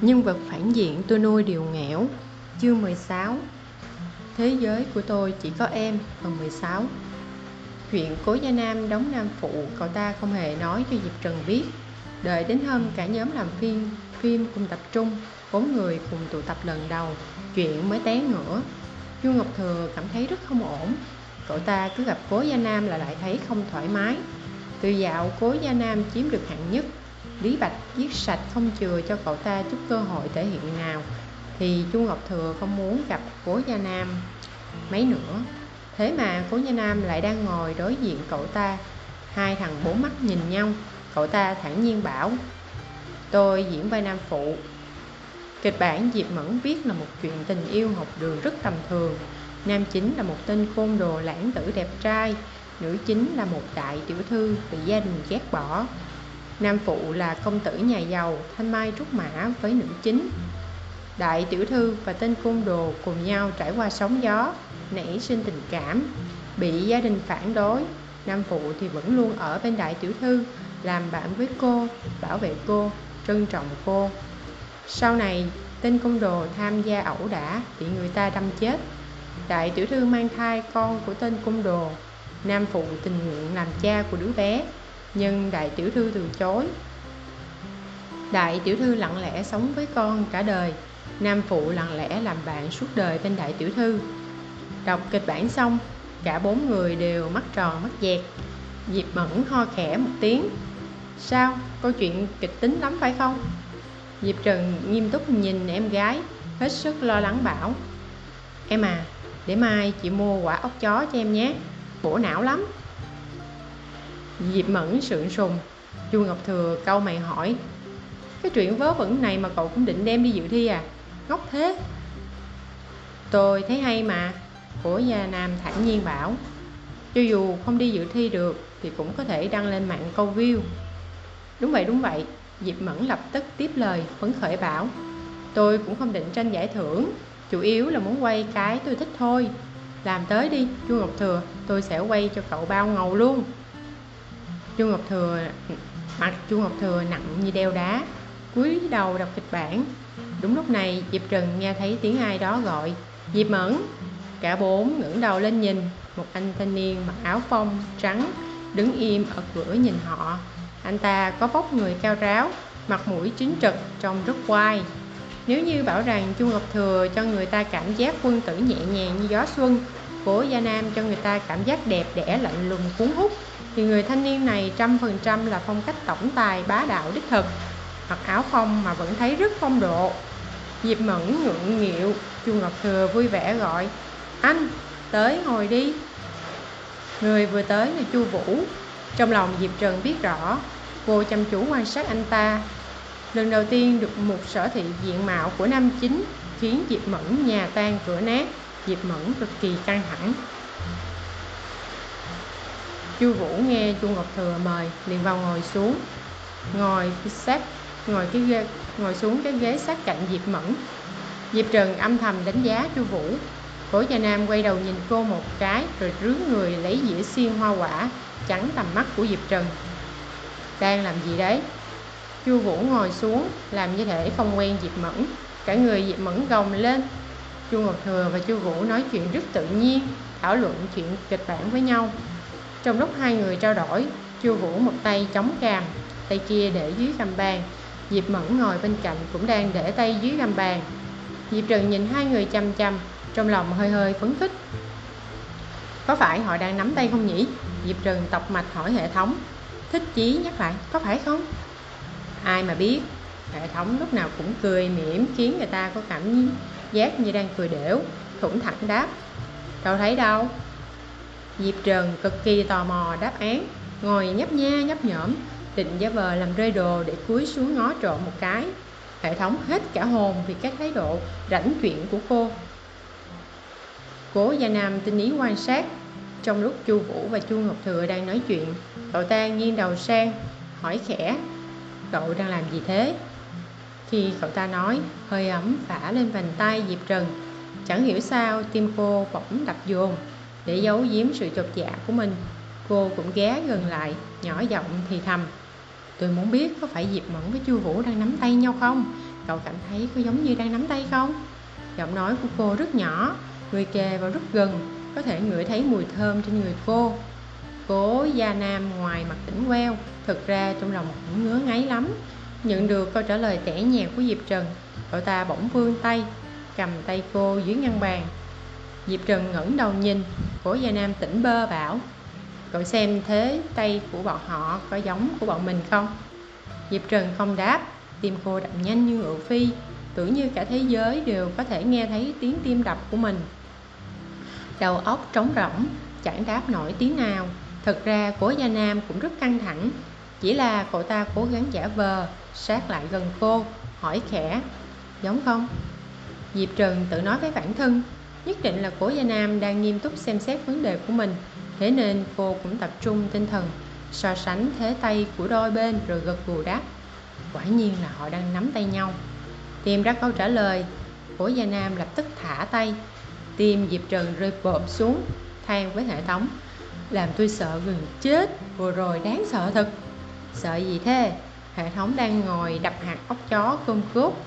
Nhân vật phản diện tôi nuôi điều nghẽo Chương 16 Thế giới của tôi chỉ có em Phần 16 Chuyện Cố Gia Nam đóng nam phụ, Cậu ta không hề nói cho Diệp Trần biết. Đợi đến hôm cả nhóm làm phim Phim cùng tập trung, Bốn người cùng tụ tập lần đầu, Chuyện mới té ngửa. Chu Ngọc Thừa cảm thấy rất không ổn. Cậu ta cứ gặp Cố Gia Nam là lại thấy không thoải mái. Từ dạo Cố Gia Nam chiếm được hạng nhất. Lý Bạch giết sạch không chừa cho cậu ta chút cơ hội thể hiện nào. Thì Chu Ngọc Thừa không muốn gặp Cố Gia Nam mấy nữa? Thế mà Cố Gia Nam lại đang ngồi đối diện cậu ta. Hai thằng bốn mắt nhìn nhau. Cậu ta thản nhiên bảo, Tôi diễn vai nam phụ. Kịch bản Diệp Mẫn viết là một chuyện tình yêu học đường rất tầm thường. Nam chính là một tên côn đồ lãng tử đẹp trai, Nữ chính là một đại tiểu thư bị gia đình ghét bỏ. Nam phụ là công tử nhà giàu Thanh Mai Trúc Mã với nữ chính. Đại tiểu thư và tên côn đồ cùng nhau trải qua sóng gió Nảy sinh tình cảm Bị gia đình phản đối. Nam phụ thì vẫn luôn ở bên đại tiểu thư Làm bạn với cô, bảo vệ cô, trân trọng cô. Sau này tên côn đồ tham gia ẩu đả Bị người ta đâm chết. Đại tiểu thư mang thai con của tên côn đồ. Nam phụ tình nguyện làm cha của đứa bé nhưng đại tiểu thư từ chối. Đại tiểu thư lặng lẽ sống với con cả đời. Nam phụ lặng lẽ làm bạn suốt đời bên đại tiểu thư. Đọc kịch bản xong, cả bốn người đều mắt tròn mắt dẹt. Diệp mẫn ho khẽ một tiếng. Sao? Câu chuyện kịch tính lắm phải không? Diệp trần nghiêm túc nhìn em gái, hết sức lo lắng bảo. Em à để mai chị mua quả ốc chó cho em nhé. Bổ não lắm. Diệp Mẫn sượng sùng. Chu Ngọc Thừa câu mày hỏi, Cái chuyện vớ vẩn này mà cậu cũng định đem đi dự thi à? Ngốc thế. Tôi thấy hay mà, Của Gia Nam thản nhiên bảo. Cho dù không đi dự thi được Thì cũng có thể đăng lên mạng câu view. Đúng vậy đúng vậy. Diệp Mẫn lập tức tiếp lời, phấn khởi bảo, Tôi cũng không định tranh giải thưởng, Chủ yếu là muốn quay cái tôi thích thôi. Làm tới đi, Chu Ngọc Thừa, Tôi sẽ quay cho cậu bao ngầu luôn chu ngọc thừa mặt chu ngọc thừa nặng như đeo đá, cúi đầu đọc kịch bản. Đúng lúc này, diệp trần nghe thấy tiếng ai đó gọi, diệp mẫn. Cả bốn ngẩng đầu lên nhìn, một anh thanh niên mặc áo phông trắng đứng im ở cửa nhìn họ. Anh ta có vóc người cao ráo, mặt mũi chính trực, trông rất quai. Nếu như bảo rằng chu ngọc thừa cho người ta cảm giác quân tử nhẹ nhàng như gió xuân, cố gia nam cho người ta cảm giác đẹp đẽ lạnh lùng cuốn hút thì người thanh niên này trăm phần trăm là phong cách tổng tài bá đạo đích thực. Mặc áo phong mà vẫn thấy rất phong độ. Diệp mẫn ngượng nghịu, chu ngọc thừa vui vẻ gọi, anh, tới ngồi đi. Người vừa tới là chu vũ. Trong lòng diệp trần biết rõ cô chăm chú quan sát anh ta. Lần đầu tiên được một sở thị diện mạo của nam chính khiến diệp mẫn nhà tan cửa nát. Diệp mẫn cực kỳ căng thẳng chu vũ nghe chu ngọc thừa mời liền vào ngồi xuống. Ngồi sát ngồi cái ghế, ngồi xuống cái ghế sát cạnh diệp mẫn. Diệp trần âm thầm đánh giá chu vũ. Cổ gia nam quay đầu nhìn cô một cái rồi rướn người lấy dĩa xiên hoa quả chắn tầm mắt của diệp trần. Đang làm gì đấy? Chu vũ ngồi xuống làm như thể không quen diệp mẫn. Cả người diệp mẫn gồng lên. Chu ngọc thừa và chu vũ nói chuyện rất tự nhiên thảo luận chuyện kịch bản với nhau trong lúc hai người trao đổi, chu vũ một tay chống cằm tay kia để dưới gầm bàn. Diệp mẫn ngồi bên cạnh cũng đang để tay dưới gầm bàn. Diệp trần nhìn hai người chăm chăm, trong lòng hơi hơi phấn khích. Có phải họ đang nắm tay không nhỉ? Diệp trần tọc mạch hỏi hệ thống. Thích chí nhắc lại, có phải không? Ai mà biết? Hệ thống lúc nào cũng cười mỉm, khiến người ta có cảm giác như đang cười đểu, thủng thẳng đáp. Đâu thấy đâu? Diệp Trần cực kỳ tò mò đáp án. Ngồi nhấp nha, nhấp nhõm Định giả vờ làm rơi đồ để cúi xuống ngó trộm một cái. Hệ thống hết cả hồn vì các thái độ rảnh chuyện của cô. Cố Gia Nam tinh ý quan sát. Trong lúc Chu Vũ và Chu Ngọc Thừa đang nói chuyện, Cậu ta nghiêng đầu sang, Hỏi khẽ, Cậu đang làm gì thế? Khi cậu ta nói, Hơi ấm phả lên vành tay Diệp Trần, Chẳng hiểu sao tim cô bỗng đập dồn để giấu giếm sự chột dạ của mình. Cô cũng ghé gần lại, nhỏ giọng thì thầm. Tôi muốn biết có phải diệp mẫn với chu vũ đang nắm tay nhau không? Cậu cảm thấy có giống như đang nắm tay không? Giọng nói của cô rất nhỏ, người kề vào rất gần, có thể ngửi thấy mùi thơm trên người cô. Cố gia nam ngoài mặt tỉnh queo thực ra trong lòng cũng ngứa ngáy lắm. Nhận được câu trả lời tẻ nhạt của diệp trần, cậu ta bỗng vươn tay, cầm tay cô dưới ngăn bàn diệp trần ngẩng đầu nhìn cố gia nam tỉnh bơ bảo, cậu xem thế tay của bọn họ có giống của bọn mình không? Diệp trần không đáp, tim cô đập nhanh như ngựa phi, tưởng như cả thế giới đều có thể nghe thấy tiếng tim đập của mình. Đầu óc trống rỗng, chẳng đáp nổi tiếng nào. Thật ra cố gia nam cũng rất căng thẳng, chỉ là cậu ta cố gắng giả vờ, sát lại gần cô, hỏi khẽ, giống không? Diệp trần tự nói với bản thân nhất định là cố gia nam đang nghiêm túc xem xét vấn đề của mình. Thế nên cô cũng tập trung tinh thần, so sánh thế tay của đôi bên rồi gật gù đáp. Quả nhiên là họ đang nắm tay nhau. Tìm ra câu trả lời cố gia nam lập tức thả tay. Tim diệp trần rơi bộm xuống than với hệ thống. Làm tôi sợ gần chết, vừa rồi đáng sợ thật. Sợ gì thế? Hệ thống đang ngồi đập hạt ốc chó cơm cốt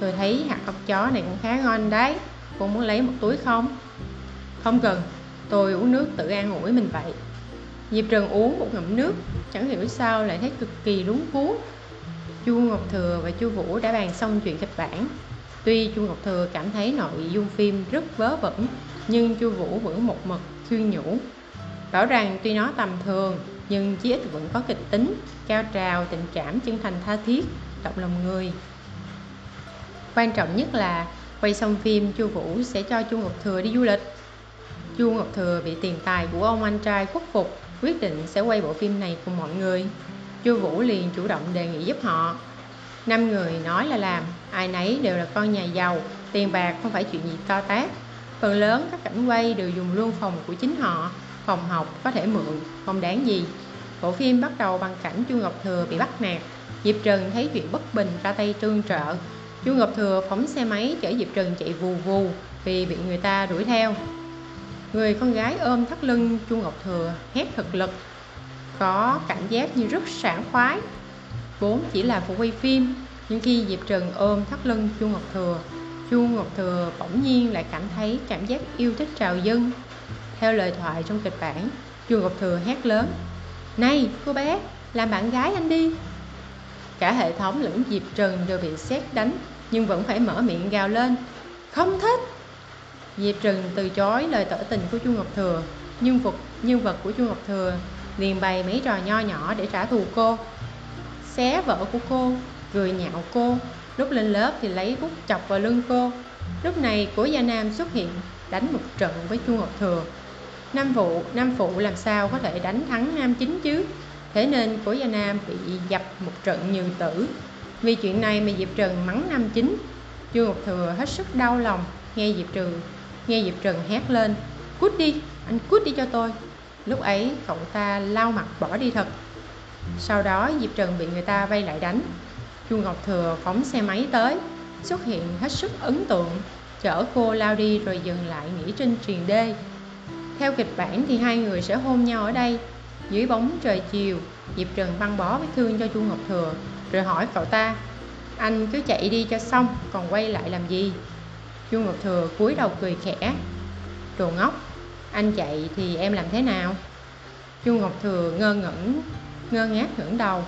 tôi thấy hạt ốc chó này cũng khá ngon đấy cô muốn lấy một túi không? Không cần, tôi uống nước tự an ủi mình vậy. Diệp trần uống một ngụm nước, chẳng hiểu sao lại thấy cực kỳ lúng cuốn. Chu ngọc thừa và chu vũ đã bàn xong chuyện kịch bản. Tuy chu ngọc thừa cảm thấy nội dung phim rất vớ vẩn, nhưng chu vũ vẫn một mực khuyên nhủ. Bảo rằng tuy nó tầm thường, nhưng chí ít vẫn có kịch tính, cao trào, tình cảm chân thành tha thiết, động lòng người. Quan trọng nhất là quay xong phim, chu vũ sẽ cho chu ngọc thừa đi du lịch. Chu ngọc thừa bị tiền tài của ông anh trai khuất phục, quyết định sẽ quay bộ phim này cùng mọi người. Chu vũ liền chủ động đề nghị giúp họ. Năm người nói là làm, ai nấy đều là con nhà giàu, tiền bạc không phải chuyện gì to tát. Phần lớn các cảnh quay đều dùng luôn phòng của chính họ, phòng học có thể mượn, không đáng gì. Bộ phim bắt đầu bằng cảnh chu ngọc thừa bị bắt nạt. Diệp trần thấy chuyện bất bình ra tay tương trợ chu ngọc thừa phóng xe máy chở diệp trần chạy vù vù vì bị người ta đuổi theo. Người con gái ôm thắt lưng chu ngọc thừa hét thật lực, có cảm giác như rất sảng khoái. Vốn chỉ là vụ quay phim, nhưng khi diệp trần ôm thắt lưng chu ngọc thừa, chu ngọc thừa bỗng nhiên lại cảm thấy cảm giác yêu thích trào dâng. Theo lời thoại trong kịch bản, chu ngọc thừa hét lớn, này, cô bé, làm bạn gái anh đi. Cả hệ thống lẫn diệp trần đều bị xét đánh nhưng vẫn phải mở miệng gào lên. Không thích. Diệp trần từ chối lời tỏ tình của chu ngọc thừa, nhưng vật nhân vật của chu ngọc thừa liền bày mấy trò nho nhỏ để trả thù cô. Xé vợ của cô, cười nhạo cô, lúc lên lớp thì lấy bút chọc vào lưng cô. Lúc này cố gia nam xuất hiện, đánh một trận với chu ngọc thừa. Nam phụ nam phụ làm sao có thể đánh thắng nam chính chứ? Thế nên cố gia nam bị dập một trận như tử vì chuyện này mà diệp trần mắng nam chính. Chu ngọc thừa hết sức đau lòng, nghe diệp trần nghe diệp trần hét lên, cút đi, anh cút đi cho tôi. Lúc ấy, cậu ta lau mặt bỏ đi thật. Sau đó, diệp trần bị người ta vây lại đánh. Chu ngọc thừa phóng xe máy tới, xuất hiện hết sức ấn tượng, chở cô lao đi rồi dừng lại nghỉ trên truyền đê. Theo kịch bản thì hai người sẽ hôn nhau ở đây. Dưới bóng trời chiều, diệp trần băng bó vết thương cho chu ngọc thừa rồi hỏi cậu ta, anh cứ chạy đi cho xong, còn quay lại làm gì? Chu ngọc thừa cúi đầu cười khẽ, đồ ngốc, anh chạy thì em làm thế nào? Chu ngọc thừa ngơ ngẩn, ngơ ngác ngẩng đầu,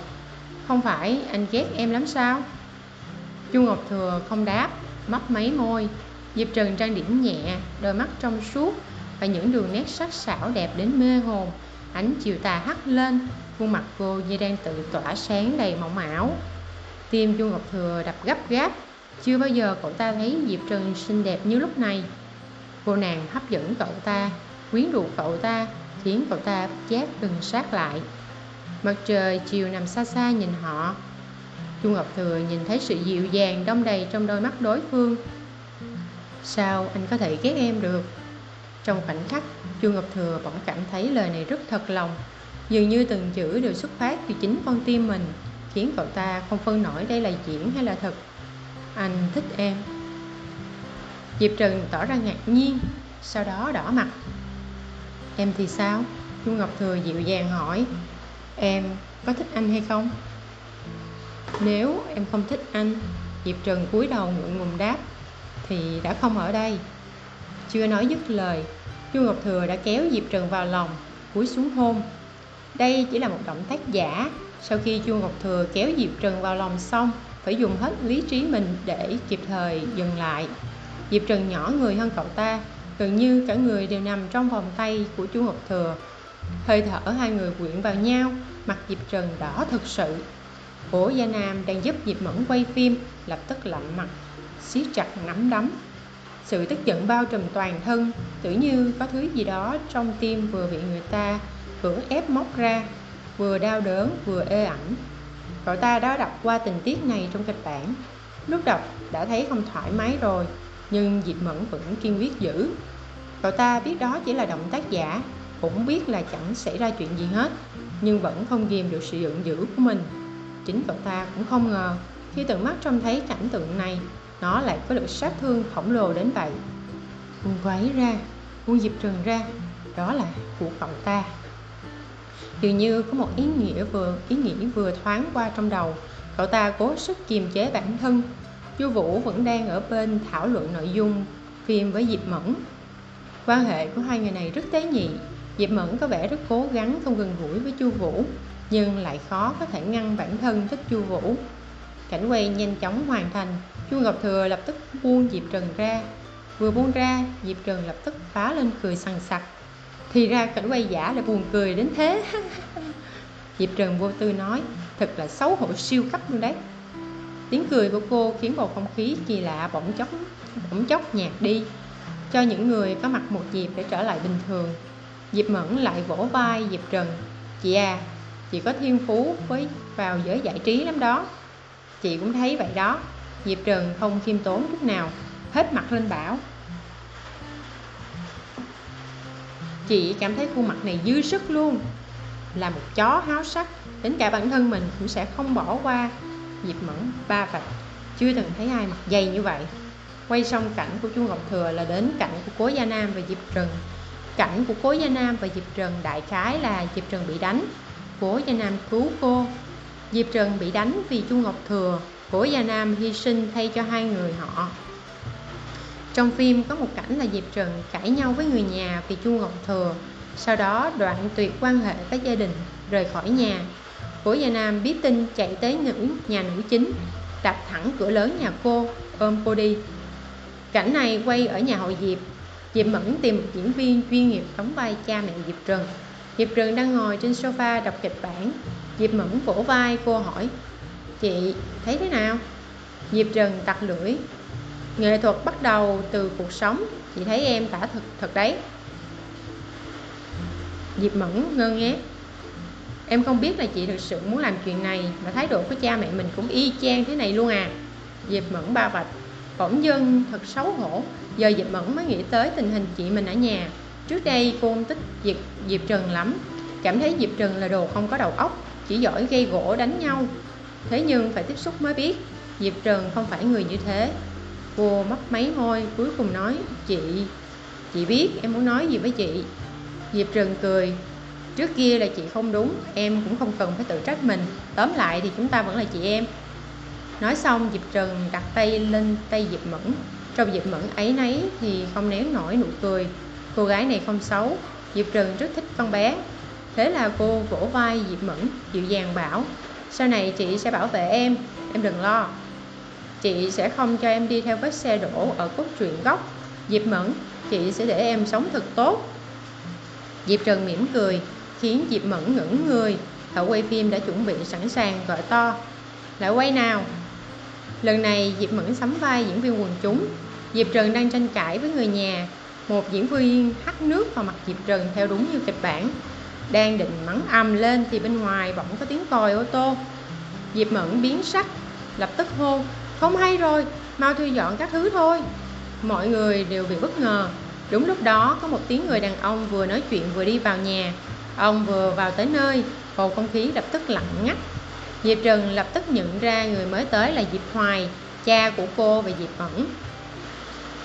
không phải anh ghét em lắm sao? Chu ngọc thừa không đáp, mấp mấy môi diệp trần trang điểm nhẹ, đôi mắt trong suốt và những đường nét sắc sảo đẹp đến mê hồn, ánh chiều tà hắt lên khuôn mặt cô như đang tự tỏa sáng đầy mộng ảo tim chu ngọc thừa đập gấp gáp, chưa bao giờ cậu ta thấy diệp trần xinh đẹp như lúc này. Cô nàng hấp dẫn cậu ta, quyến rũ cậu ta, khiến cậu ta chát đừng sát lại. Mặt trời chiều nằm xa xa nhìn họ. Chu ngọc thừa nhìn thấy sự dịu dàng đông đầy trong đôi mắt đối phương. Sao anh có thể ghét em được? Trong khoảnh khắc, chu ngọc thừa bỗng cảm thấy lời này rất thật lòng dường như từng chữ đều xuất phát từ chính con tim mình, khiến cậu ta không phân nổi đây là diễn hay là thật. Anh thích em. Diệp trần tỏ ra ngạc nhiên, sau đó đỏ mặt. Em thì sao? Chu ngọc thừa dịu dàng hỏi. Em có thích anh hay không? Nếu em không thích anh, Diệp Trần cúi đầu ngượng ngùng đáp, Thì đã không ở đây. Chưa nói dứt lời Chu Ngọc Thừa đã kéo Diệp Trần vào lòng, Cúi xuống hôn. Đây chỉ là một động tác giả. Sau khi Chu Ngọc Thừa kéo Diệp Trần vào lòng xong, Phải dùng hết lý trí mình để kịp thời dừng lại. Diệp Trần nhỏ người hơn cậu ta, Gần như cả người đều nằm trong vòng tay của Chu Ngọc Thừa. Hơi thở hai người quyện vào nhau, Mặt Diệp Trần đỏ thực sự. Cổ Gia Nam đang giúp Diệp Mẫn quay phim, Lập tức lạnh mặt, siết chặt nắm đấm. Sự tức giận bao trùm toàn thân Tự như có thứ gì đó trong tim vừa bị người ta cưỡng ép móc ra, Vừa đau đớn vừa ê ẩm. Cậu ta đã đọc qua tình tiết này trong kịch bản. Lúc đọc đã thấy không thoải mái rồi, Nhưng Diệp Mẫn vẫn kiên quyết giữ. Cậu ta biết đó chỉ là động tác giả, Cũng biết là chẳng xảy ra chuyện gì hết, Nhưng vẫn không ghiềm được sự giận dữ của mình. Chính cậu ta cũng không ngờ, Khi tận mắt trông thấy cảnh tượng này, Nó lại có lực sát thương khổng lồ đến vậy. Buông quấy ra, Buông Diệp Trần ra, Đó là của cậu ta. Dường như có một ý nghĩa vừa ý nghĩ vừa thoáng qua trong đầu. Cậu ta cố sức kiềm chế bản thân. Chu Vũ vẫn đang ở bên thảo luận nội dung phim với Diệp Mẫn. Quan hệ của hai người này rất tế nhị. Diệp Mẫn có vẻ rất cố gắng không gần gũi với Chu Vũ Nhưng lại khó có thể ngăn bản thân thích Chu Vũ. Cảnh quay nhanh chóng hoàn thành. Chu Ngọc Thừa lập tức buông Diệp Trần ra. Vừa buông ra, Diệp Trần lập tức phá lên cười sằng sặc. Thì ra cảnh quay giả lại buồn cười đến thế. Diệp Trần vô tư nói Thật là xấu hổ siêu cấp luôn đấy. Tiếng cười của cô khiến bầu không khí kỳ lạ bỗng chốc bỗng chốc nhạt đi cho những người có mặt một dịp để trở lại bình thường. Diệp Mẫn lại vỗ vai Diệp Trần Chị à, chị có thiên phú với vào giới giải trí lắm đó. Chị cũng thấy vậy đó. Diệp Trần không khiêm tốn chút nào Hết mặt lên bảo Chị cảm thấy khuôn mặt này dư sức luôn. Là một chó háo sắc, Đến cả bản thân mình cũng sẽ không bỏ qua. Dịp Mẫn ba vạch, Chưa từng thấy ai mặt dày như vậy. Quay xong cảnh của Chu Ngọc Thừa là đến cảnh của Cố Gia Nam và Diệp Trần. Cảnh của Cố Gia Nam và Diệp Trần đại khái là Diệp Trần bị đánh, Cố Gia Nam cứu cô. Diệp Trần bị đánh vì Chu Ngọc Thừa, Cố Gia Nam hy sinh thay cho hai người họ. Trong phim có một cảnh là Diệp Trần cãi nhau với người nhà vì Chu Ngọc Thừa. Sau đó đoạn tuyệt quan hệ với gia đình, rời khỏi nhà. Cố Gia Nam biết tin chạy tới nữ nhà nữ chính đạp thẳng cửa lớn nhà cô, ôm cô đi. Cảnh này quay ở nhà hội Diệp. Diệp Mẫn tìm một diễn viên chuyên nghiệp đóng vai cha mẹ Diệp Trần. Diệp Trần đang ngồi trên sofa đọc kịch bản. Diệp Mẫn vỗ vai cô hỏi Chị thấy thế nào? Diệp Trần tặc lưỡi Nghệ thuật bắt đầu từ cuộc sống. Chị thấy em tả thật thật đấy. Diệp Mẫn ngơ ngác. Em không biết là chị thực sự muốn làm chuyện này Mà thái độ của cha mẹ mình cũng y chang thế này luôn à. Diệp Mẫn ba vạch, bỗng dưng thật xấu hổ giờ diệp mẫn mới nghĩ tới tình hình chị mình ở nhà. Trước đây cô thích diệp, diệp trần lắm. Cảm thấy diệp trần là đồ không có đầu óc chỉ giỏi gây gỗ đánh nhau. Thế nhưng phải tiếp xúc mới biết diệp trần không phải người như thế cô mấp máy môi cuối cùng nói, chị chị biết em muốn nói gì với chị. Diệp trần cười, trước kia là chị không đúng, em cũng không cần phải tự trách mình, tóm lại thì chúng ta vẫn là chị em. Nói xong, Diệp Trần đặt tay lên tay Diệp Mẫn. Trong Diệp Mẫn ấy nấy thì không nén nổi nụ cười. Cô gái này không xấu, Diệp Trần rất thích con bé. Thế là cô vỗ vai Diệp Mẫn, dịu dàng bảo, Sau này chị sẽ bảo vệ em Em đừng lo. Chị sẽ không cho em đi theo vết xe đổ ở cốt truyện gốc. Diệp Mẫn, Chị sẽ để em sống thật tốt. Diệp Trần mỉm cười, Khiến Diệp Mẫn ngẩn người. Thợ quay phim đã chuẩn bị sẵn sàng, gọi to. Lại quay nào? Lần này, Diệp Mẫn sắm vai diễn viên quần chúng. Diệp Trần đang tranh cãi với người nhà. Một diễn viên hắt nước vào mặt Diệp Trần theo đúng như kịch bản. Đang định mắng ầm lên thì bên ngoài bỗng có tiếng còi ô tô. Diệp Mẫn biến sắc, Lập tức hô không hay rồi, mau thu dọn các thứ thôi Mọi người đều bị bất ngờ Đúng lúc đó có một tiếng người đàn ông vừa nói chuyện vừa đi vào nhà Ông vừa vào tới nơi Bầu không khí lập tức lặng ngắt Diệp Trần lập tức nhận ra người mới tới là Diệp Hoài, cha của cô và Diệp Mẫn.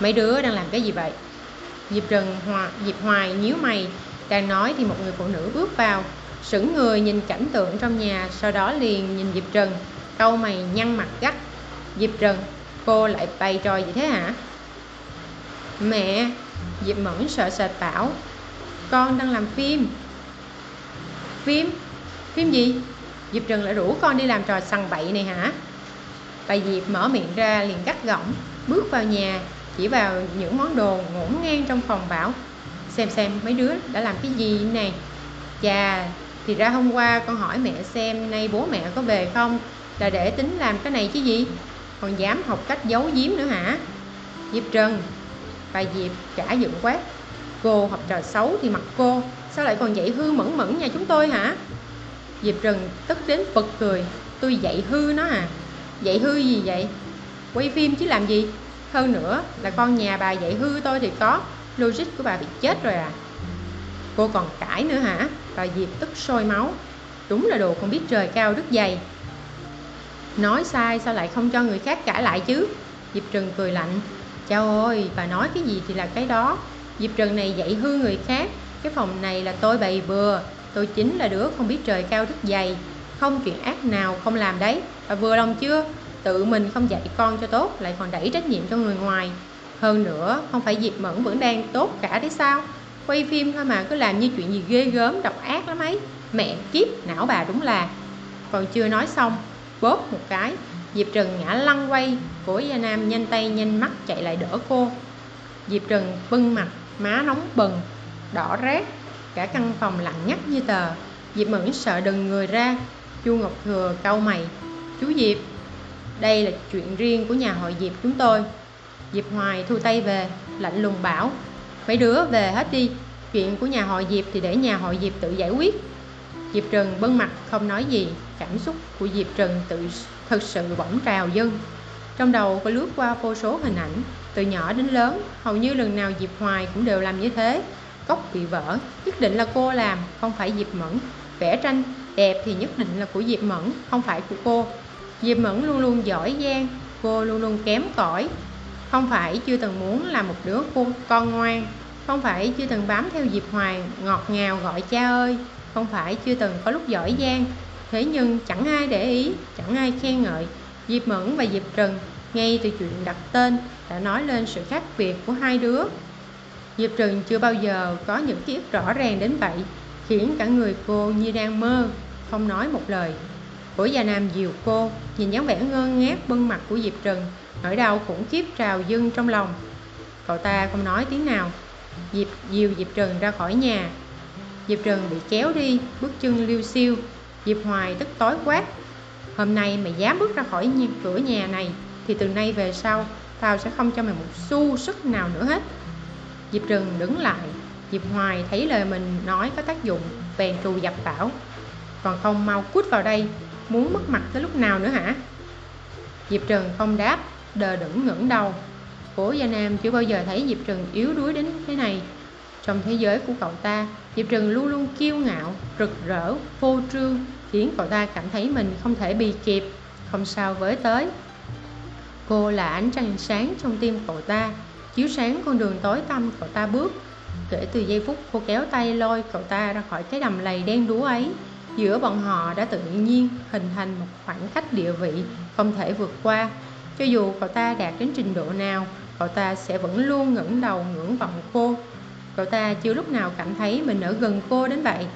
Mấy đứa đang làm cái gì vậy? Diệp Trần Hòa, Diệp Hoài nhíu mày, đang nói thì một người phụ nữ bước vào, sững người nhìn cảnh tượng trong nhà, sau đó liền nhìn Diệp Trần, câu mày nhăn mặt gắt. Diệp Trần, Cô lại bày trò gì thế hả? Mẹ, Diệp Mẫn sợ sệt bảo, Con đang làm phim. Phim? Phim gì? Diệp Trần lại rủ con đi làm trò sằng bậy này hả? Bà Diệp mở miệng ra liền gắt gỏng, Bước vào nhà, Chỉ vào những món đồ ngổn ngang trong phòng bảo, Xem xem, mấy đứa đã làm cái gì này. Chà, Thì ra hôm qua con hỏi mẹ xem Nay bố mẹ có về không? Là để tính làm cái này chứ gì? Còn dám học cách giấu giếm nữa hả? Diệp Trần, Bà Diệp trả dựng quát. Cô học trò xấu thì mặc cô, Sao lại còn dạy hư mẫn mẫn nhà chúng tôi hả? Diệp Trần tức đến bật cười. Tôi dạy hư nó à? Dạy hư gì vậy? Quay phim chứ làm gì? Hơn nữa là con nhà bà dạy hư tôi thì có. Logic của bà bị chết rồi à? Cô còn cãi nữa hả? Bà Diệp tức sôi máu. Đúng là đồ con biết trời cao đất dày. Nói sai sao lại không cho người khác cãi lại chứ? Diệp Trừng cười lạnh. Chao ơi, bà nói cái gì thì là cái đó. Diệp Trừng này dạy hư người khác. Cái phòng này là tôi bày bừa. Tôi chính là đứa không biết trời cao đất dày. Không chuyện ác nào không làm đấy. Bà vừa lòng chưa? Tự mình không dạy con cho tốt Lại còn đẩy trách nhiệm cho người ngoài. Hơn nữa, không phải Diệp Mẫn vẫn đang tốt cả đấy sao? Quay phim thôi mà, cứ làm như chuyện gì ghê gớm, độc ác lắm ấy. Mẹ kiếp, não bà đúng là. Còn chưa nói xong Bóp một cái. Diệp Trần ngã lăn quay, Cổ Gia Nam nhanh tay nhanh mắt chạy lại đỡ cô. Diệp Trần bưng mặt, Má nóng bừng, Đỏ rét, Cả căn phòng lặng nhắc như tờ. Diệp Mẫn sợ đừng người ra, Chu Ngọc Thừa cau mày. Chú Diệp, Đây là chuyện riêng của nhà hội Diệp chúng tôi. Diệp Hoài thu tay về, Lạnh lùng bảo, Mấy đứa về hết đi, Chuyện của nhà hội Diệp thì để nhà hội Diệp tự giải quyết. Diệp Trần bưng mặt không nói gì, Cảm xúc của Diệp Trần tự thực sự bỗng trào dâng. Trong đầu có lướt qua vô số hình ảnh, Từ nhỏ đến lớn, Hầu như lần nào Diệp Hoài cũng đều làm như thế. Cốc bị vỡ, Nhất định là cô làm, Không phải Diệp Mẫn. Vẽ tranh đẹp thì nhất định là của Diệp Mẫn, Không phải của cô. Diệp Mẫn luôn luôn giỏi giang, Cô luôn luôn kém cỏi. Không phải chưa từng muốn là một đứa cô con ngoan, Không phải chưa từng bám theo Diệp Hoài Ngọt ngào gọi cha ơi. Không phải, chưa từng có lúc giỏi giang. Thế nhưng chẳng ai để ý, Chẳng ai khen ngợi. Diệp Mẫn và Diệp Trần, ngay từ chuyện đặt tên, đã nói lên sự khác biệt của hai đứa. Diệp Trần chưa bao giờ có những ký ức rõ ràng đến vậy, Khiến cả người cô như đang mơ, Không nói một lời. Cổ già nam dìu cô, Nhìn dáng vẻ ngơ ngác bưng mặt của Diệp Trần, Nỗi đau khủng khiếp trào dâng trong lòng. Cậu ta không nói tiếng nào. Diệp dìu Diệp Trần ra khỏi nhà. Diệp Trần bị kéo đi Bước chân liêu xiêu. Diệp Hoài tức tối quát Hôm nay mày dám bước ra khỏi nhà, cửa nhà này Thì từ nay về sau Tao sẽ không cho mày một xu sức nào nữa hết. Diệp Trừng đứng lại. Diệp Hoài thấy lời mình nói có tác dụng Bèn trù dập bảo Còn không mau cút vào đây Muốn mất mặt tới lúc nào nữa hả? Diệp Trừng không đáp Đờ đẫn ngẩng đầu. Cố Gia Nam chưa bao giờ thấy Diệp Trừng yếu đuối đến thế này. Trong thế giới của cậu ta Diệp Trừng luôn luôn kiêu ngạo, rực rỡ, phô trương Khiến cậu ta cảm thấy mình không thể bì kịp Không sao với tới. Cô là ánh trăng sáng trong tim cậu ta chiếu sáng con đường tối tăm cậu ta bước. Kể từ giây phút cô kéo tay lôi cậu ta ra khỏi cái đầm lầy đen đúa ấy giữa bọn họ đã tự nhiên hình thành một khoảng cách địa vị không thể vượt qua. Cho dù cậu ta đạt đến trình độ nào cậu ta sẽ vẫn luôn ngẩng đầu ngưỡng vọng cô cậu ta chưa lúc nào cảm thấy mình ở gần cô đến vậy.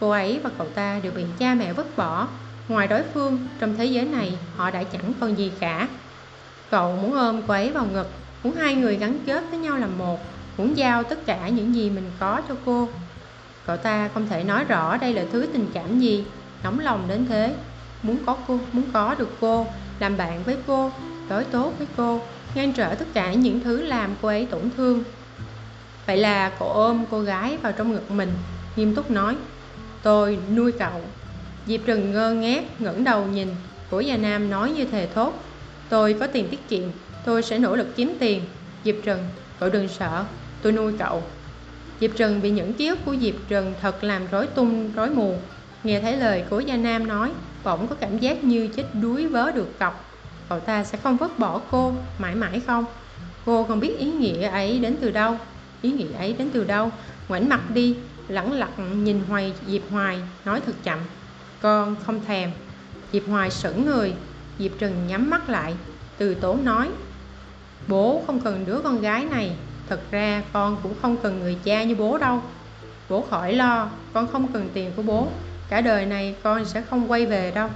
Cô ấy và cậu ta đều bị cha mẹ vứt bỏ. Ngoài đối phương, trong thế giới này, họ đã chẳng còn gì cả. Cậu muốn ôm cô ấy vào ngực, muốn hai người gắn kết với nhau làm một, muốn giao tất cả những gì mình có cho cô. Cậu ta không thể nói rõ đây là thứ tình cảm gì, nóng lòng đến thế. Muốn có cô, muốn có được cô, làm bạn với cô, đối tốt với cô, ngăn trở tất cả những thứ làm cô ấy tổn thương vậy là cậu ôm cô gái vào trong ngực mình nghiêm túc nói tôi nuôi cậu. Diệp trừng ngơ ngác ngẩng đầu nhìn. Của già nam nói như thề thốt tôi có tiền tiết kiệm Tôi sẽ nỗ lực kiếm tiền. Diệp Trần, cậu đừng sợ Tôi nuôi cậu. Diệp Trần bị những ký ức của Diệp Trần thật làm rối tung, rối mù. Nghe thấy lời của Gia Nam nói Bỗng có cảm giác như chết đuối vớ được cọc. Cậu ta sẽ không vứt bỏ cô Mãi mãi không? Cô không biết ý nghĩa ấy đến từ đâu. Ý nghĩ ấy đến từ đâu? Ngoảnh mặt đi, Lẳng lặng nhìn hoài Diệp Hoài, Nói thật chậm. Con không thèm. Diệp Hoài sững người, Diệp Trừng nhắm mắt lại, từ tốn nói, bố không cần đứa con gái này. Thật ra con cũng không cần người cha như bố đâu. Bố khỏi lo, con không cần tiền của bố. Cả đời này con sẽ không quay về đâu.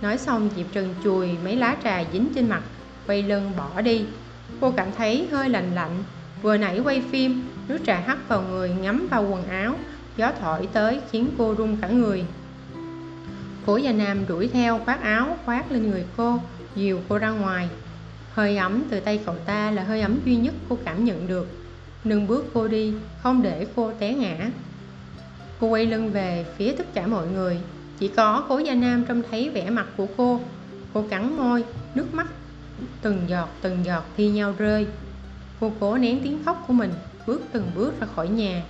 Nói xong, diệp Trừng chùi mấy lá trà dính trên mặt, quay lưng bỏ đi. Cô cảm thấy hơi lạnh lạnh vừa nãy quay phim nước trà hắt vào người, ngắm vào quần áo. Gió thổi tới khiến cô run cả người. Cố gia nam đuổi theo, khoác áo, khoác lên người cô, dìu cô ra ngoài. Hơi ấm từ tay cậu ta là hơi ấm duy nhất cô cảm nhận được. Nâng bước cô đi, không để cô té ngã. Cô quay lưng về phía tất cả mọi người. Chỉ có cố gia nam trông thấy vẻ mặt của cô. Cô cắn môi, nước mắt từng giọt từng giọt thi nhau rơi cô cố nén tiếng khóc của mình, bước từng bước ra khỏi nhà.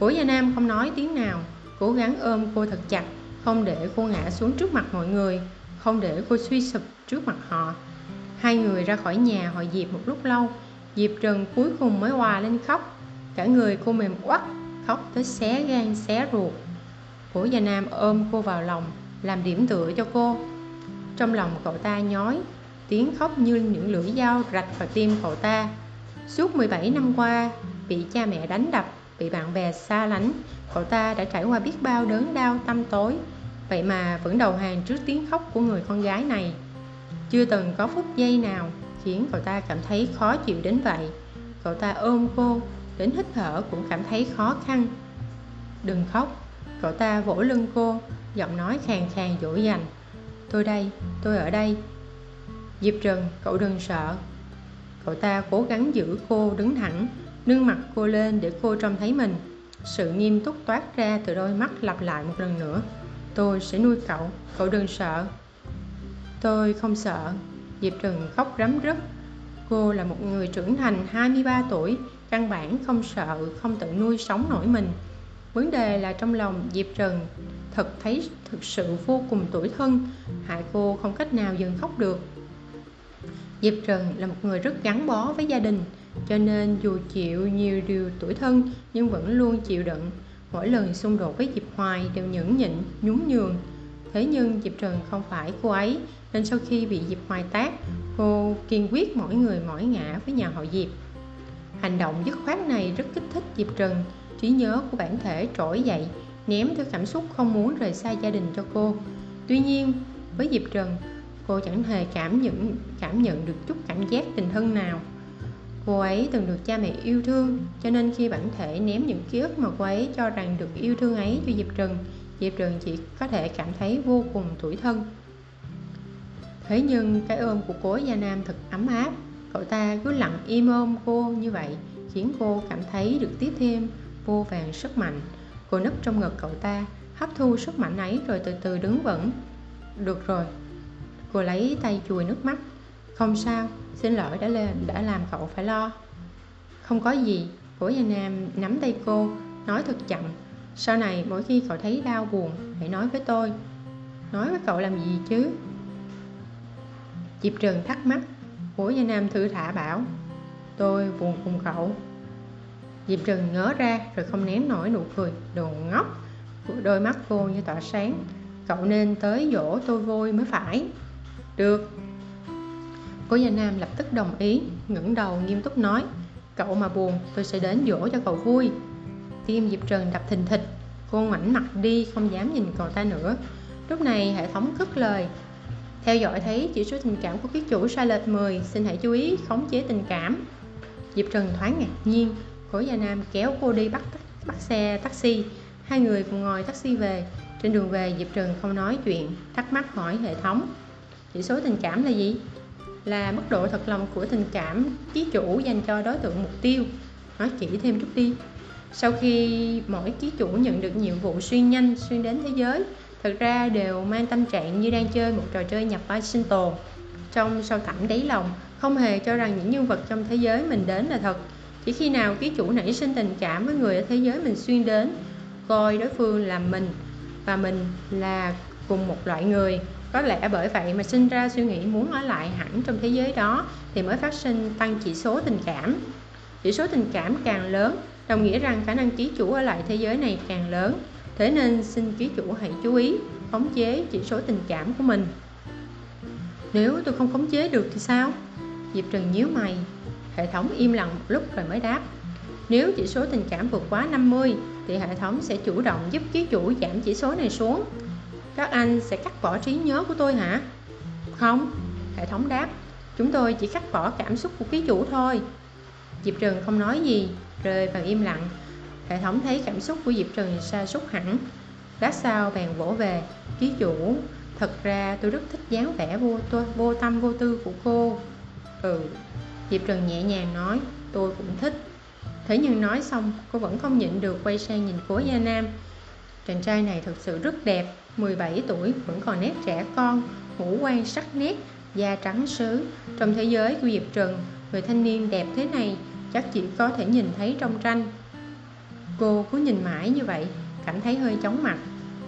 Cố gia nam không nói tiếng nào, cố gắng ôm cô thật chặt, không để cô ngã xuống trước mặt mọi người, không để cô suy sụp trước mặt họ. Hai người ra khỏi nhà họ diệp một lúc lâu diệp trần cuối cùng mới hòa lên khóc. Cả người cô mềm oắt khóc tới xé gan, xé ruột. Cố Gia Nam ôm cô vào lòng, Làm điểm tựa cho cô. Trong lòng cậu ta nhói, Tiếng khóc như những lưỡi dao rạch vào tim cậu ta. Suốt 17 năm qua Bị cha mẹ đánh đập Bị bạn bè xa lánh Cậu ta đã trải qua biết bao đớn đau tâm tối. Vậy mà vẫn đầu hàng trước tiếng khóc của người con gái này. Chưa từng có phút giây nào Khiến cậu ta cảm thấy khó chịu đến vậy. Cậu ta ôm cô Đến hít thở cũng cảm thấy khó khăn. Đừng khóc. Cậu ta vỗ lưng cô Giọng nói khàn khàn dỗ dành. Tôi đây, tôi ở đây. Diệp Trần, cậu đừng sợ. Cậu ta cố gắng giữ cô đứng thẳng Nâng mặt cô lên để cô trông thấy mình. Sự nghiêm túc toát ra từ đôi mắt lặp lại một lần nữa. Tôi sẽ nuôi cậu, cậu đừng sợ. Tôi không sợ. Diệp Trừng khóc rắm rứt. Cô là một người trưởng thành 23 tuổi Căn bản không sợ, không tự nuôi sống nổi mình. Vấn đề là trong lòng Diệp Trần thật thấy thực sự vô cùng tủi thân, hại cô không cách nào dừng khóc được. Diệp Trần là một người rất gắn bó với gia đình, cho nên dù chịu nhiều điều tuổi thân nhưng vẫn luôn chịu đựng. Mỗi lần xung đột với Diệp Hoài đều nhẫn nhịn, nhún nhường. Thế nhưng Diệp Trần không phải cô ấy, nên sau khi bị Diệp Hoài tác, cô kiên quyết mỗi người mỗi ngã với nhà họ Diệp. Hành động dứt khoát này rất kích thích Diệp Trần, trí nhớ của bản thể trỗi dậy ném theo cảm xúc không muốn rời xa gia đình cho cô tuy nhiên với diệp trần cô chẳng hề cảm nhận cảm nhận được chút cảm giác tình thân nào. Cô ấy từng được cha mẹ yêu thương, cho nên khi bản thể ném những ký ức mà cô ấy cho rằng được yêu thương ấy cho diệp trần diệp trần chỉ có thể cảm thấy vô cùng tủi thân. Thế nhưng cái ôm của cố gia nam thật ấm áp. Cậu ta cứ lặng im ôm cô như vậy, khiến cô cảm thấy được tiếp thêm vô vàng sức mạnh. Cô nấp trong ngực cậu ta, hấp thu sức mạnh ấy rồi từ từ đứng vững. Được rồi cô lấy tay chùi nước mắt. Không sao, xin lỗi đã lên đã làm cậu phải lo. Không có gì. Cố gia nam nắm tay cô, nói thật chậm. Sau này mỗi khi cậu thấy đau buồn, hãy nói với tôi. Nói với cậu làm gì chứ? Diệp trần thắc mắc. Cố gia nam thư thả bảo. Tôi buồn cùng cậu. Diệp Trần ngớ ra rồi không nén nổi nụ cười. Đồ ngốc. Đôi mắt cô như tỏa sáng. Cậu nên tới dỗ tôi vui mới phải. Được. Cố Gia Nam lập tức đồng ý, ngẩng đầu nghiêm túc nói, Cậu mà buồn, tôi sẽ đến dỗ cho cậu vui. Tim Diệp Trần đập thình thịch, Cô ngoảnh mặt đi, không dám nhìn cậu ta nữa. Lúc này hệ thống cất lời, Theo dõi thấy chỉ số tình cảm của ký chủ sai lệch 10 Xin hãy chú ý khống chế tình cảm. Diệp Trần thoáng ngạc nhiên Cố Gia Nam kéo cô đi bắt bắt xe taxi. Hai người cùng ngồi taxi về. Trên đường về, Diệp Trần không nói chuyện, Thắc mắc hỏi hệ thống chỉ số tình cảm là gì? Là mức độ thật lòng của tình cảm ký chủ dành cho đối tượng mục tiêu. Nói kỹ thêm chút đi. Sau khi mỗi ký chủ nhận được nhiệm vụ xuyên nhanh xuyên đến thế giới, thực ra đều mang tâm trạng như đang chơi một trò chơi nhập vai sinh tồn Trong sâu thẳm đáy lòng, Không hề cho rằng những nhân vật trong thế giới mình đến là thật. Chỉ khi nào ký chủ nảy sinh tình cảm với người ở thế giới mình xuyên đến, coi đối phương là mình, và mình là cùng một loại người có lẽ bởi vậy mà sinh ra suy nghĩ muốn ở lại hẳn trong thế giới đó thì mới phát sinh tăng chỉ số tình cảm. Chỉ số tình cảm càng lớn, đồng nghĩa rằng khả năng ký chủ ở lại thế giới này càng lớn, thế nên xin ký chủ hãy chú ý, khống chế chỉ số tình cảm của mình. Nếu tôi không khống chế được thì sao? Diệp trần nhíu mày, hệ thống im lặng một lúc rồi mới đáp. Nếu chỉ số tình cảm vượt quá 50 thì hệ thống sẽ chủ động giúp ký chủ giảm chỉ số này xuống các anh sẽ cắt bỏ trí nhớ của tôi hả? Không hệ thống đáp. Chúng tôi chỉ cắt bỏ cảm xúc của ký chủ thôi. Diệp trần không nói gì rơi vào im lặng. Hệ thống thấy cảm xúc của diệp trần sa sút hẳn. Lát sau bèn vỗ về. Ký chủ thật ra tôi rất thích dáng vẻ vô, tôi, vô tâm vô tư của cô. Ừ diệp trần nhẹ nhàng nói tôi cũng thích. Thế nhưng nói xong cô vẫn không nhịn được quay sang nhìn cố gia nam. Chàng trai này thật sự rất đẹp. 17 tuổi, vẫn còn nét trẻ con ngũ quan sắc nét, da trắng sứ trong thế giới của diệp trần, người thanh niên đẹp thế này chắc chỉ có thể nhìn thấy trong tranh. Cô cứ nhìn mãi như vậy, cảm thấy hơi chóng mặt.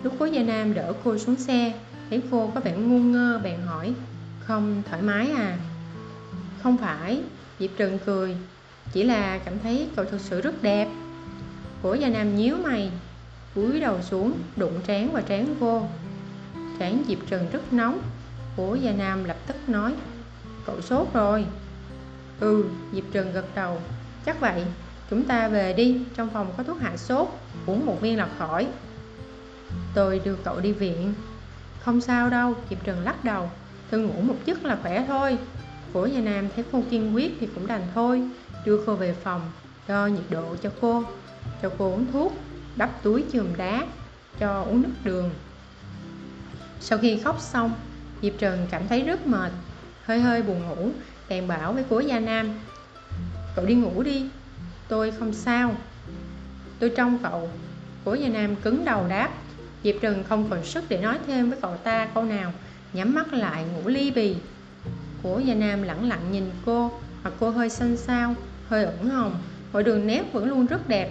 Lúc cố gia nam đỡ cô xuống xe, thấy cô có vẻ ngu ngơ bèn hỏi, không, thoải mái à? Không phải, diệp trần cười, chỉ là cảm thấy cậu thực sự rất đẹp. Cố gia nam nhíu mày cúi đầu xuống, đụng trán và trán cô. Trán diệp trần rất nóng, bố gia nam lập tức nói, cậu sốt rồi. Ừ diệp trần gật đầu, chắc vậy, chúng ta về đi, trong phòng có thuốc hạ sốt, uống một viên là khỏi. Tôi đưa cậu đi viện. Không sao đâu diệp trần lắc đầu, tôi ngủ một giấc là khỏe thôi. Của gia nam thấy cô kiên quyết thì cũng đành thôi, đưa cô về phòng, đo nhiệt độ cho cô. Cho cô uống thuốc đắp túi chườm đá cho uống nước đường. Sau khi khóc xong, diệp trần cảm thấy rất mệt, hơi hơi buồn ngủ, bèn bảo với cố gia nam, cậu đi ngủ đi, tôi không sao. Tôi trông cậu. Cố gia nam cứng đầu đáp, diệp trần không còn sức để nói thêm với cậu ta, câu nào. Nhắm mắt lại, ngủ ly bì. Cố gia nam lẳng lặng nhìn cô mặt cô hơi xanh xao, hơi ửng hồng mọi đường nét vẫn luôn rất đẹp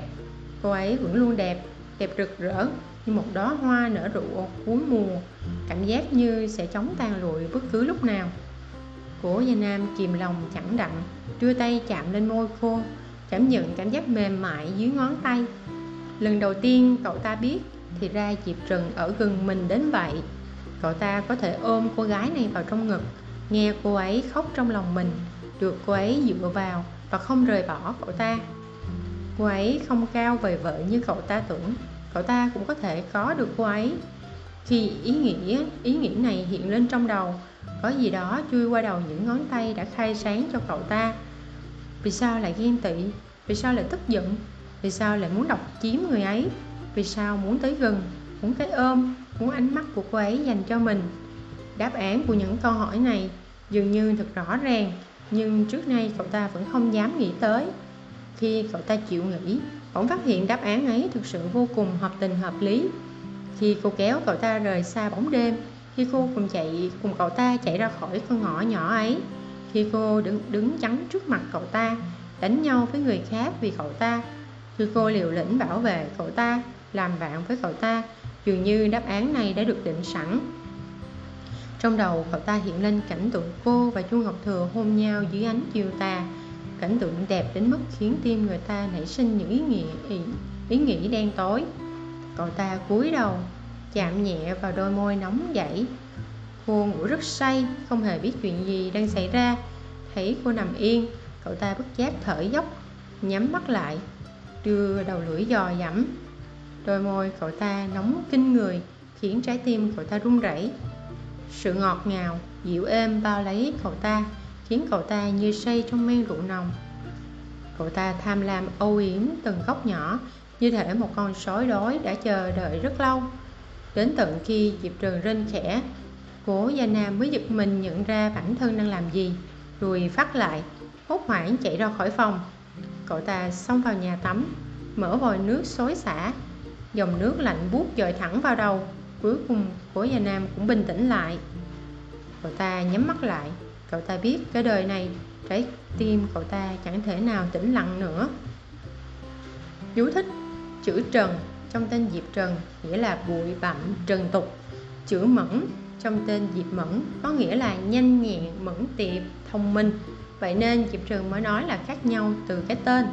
cô ấy vẫn luôn đẹp đẹp rực rỡ như một đóa hoa nở rộ cuối mùa. Cảm giác như sẽ chóng tan lụi bất cứ lúc nào. Cố Gia Nam kìm lòng chẳng đặng, Đưa tay chạm lên môi cô, Cảm nhận cảm giác mềm mại dưới ngón tay. Lần đầu tiên cậu ta biết Thì ra Diệp Trần ở gần mình đến vậy. Cậu ta có thể ôm cô gái này vào trong ngực, Nghe cô ấy khóc trong lòng mình. Được cô ấy dựa vào Và không rời bỏ cậu ta. Cô ấy không cao vời vợi như cậu ta tưởng. Cậu ta cũng có thể có được cô ấy. Khi ý nghĩ ý nghĩ này hiện lên trong đầu, có gì đó chui qua đầu những ngón tay đã khai sáng cho cậu ta. Vì sao lại ghen tị? Vì sao lại tức giận? Vì sao lại muốn độc chiếm người ấy? Vì sao muốn tới gần, muốn cái ôm, muốn ánh mắt của cô ấy dành cho mình? Đáp án của những câu hỏi này dường như thật rõ ràng, nhưng trước nay cậu ta vẫn không dám nghĩ tới khi cậu ta chịu nghĩ bỗng phát hiện đáp án ấy thực sự vô cùng hợp tình hợp lý. Khi cô kéo cậu ta rời xa bóng đêm, khi cô cùng chạy, cùng cậu ta chạy ra khỏi con ngõ nhỏ ấy, khi cô đứng đứng chắn trước mặt cậu ta, đánh nhau với người khác vì cậu ta, khi cô liều lĩnh bảo vệ cậu ta, làm bạn với cậu ta, dường như đáp án này đã được định sẵn. Trong đầu, cậu ta hiện lên cảnh tượng cô và chu ngọc thừa hôn nhau dưới ánh chiều tà cảnh tượng đẹp đến mức khiến tim người ta nảy sinh những ý nghĩ ý, ý nghĩ đen tối. Cậu ta cúi đầu chạm nhẹ vào đôi môi nóng dãy cô ngủ rất say không hề biết chuyện gì đang xảy ra. Thấy cô nằm yên cậu ta bất giác thở dốc nhắm mắt lại đưa đầu lưỡi dò dẫm. Đôi môi cậu ta nóng kinh người khiến trái tim cậu ta run rẩy. Sự ngọt ngào dịu êm bao lấy cậu ta khiến cậu ta như say trong men rượu nồng. Cậu ta tham lam âu yếm từng góc nhỏ, như thể một con sói đói đã chờ đợi rất lâu. Đến tận khi diệp trường rên khẽ, cố gia nam mới giật mình nhận ra bản thân đang làm gì, rồi phát lại, hốt hoảng chạy ra khỏi phòng. Cậu ta xông vào nhà tắm, mở vòi nước xối xả. Dòng nước lạnh buốt dội thẳng vào đầu, cuối cùng cố gia nam cũng bình tĩnh lại. Cậu ta nhắm mắt lại cậu ta biết cái đời này trái tim cậu ta chẳng thể nào tĩnh lặng nữa. Chú thích chữ trần trong tên Diệp Trần nghĩa là bụi bặm trần tục. Chữ mẫn trong tên Diệp Mẫn có nghĩa là nhanh nhẹn, mẫn tiệp, thông minh. Vậy nên Diệp Trần mới nói là khác nhau từ cái tên.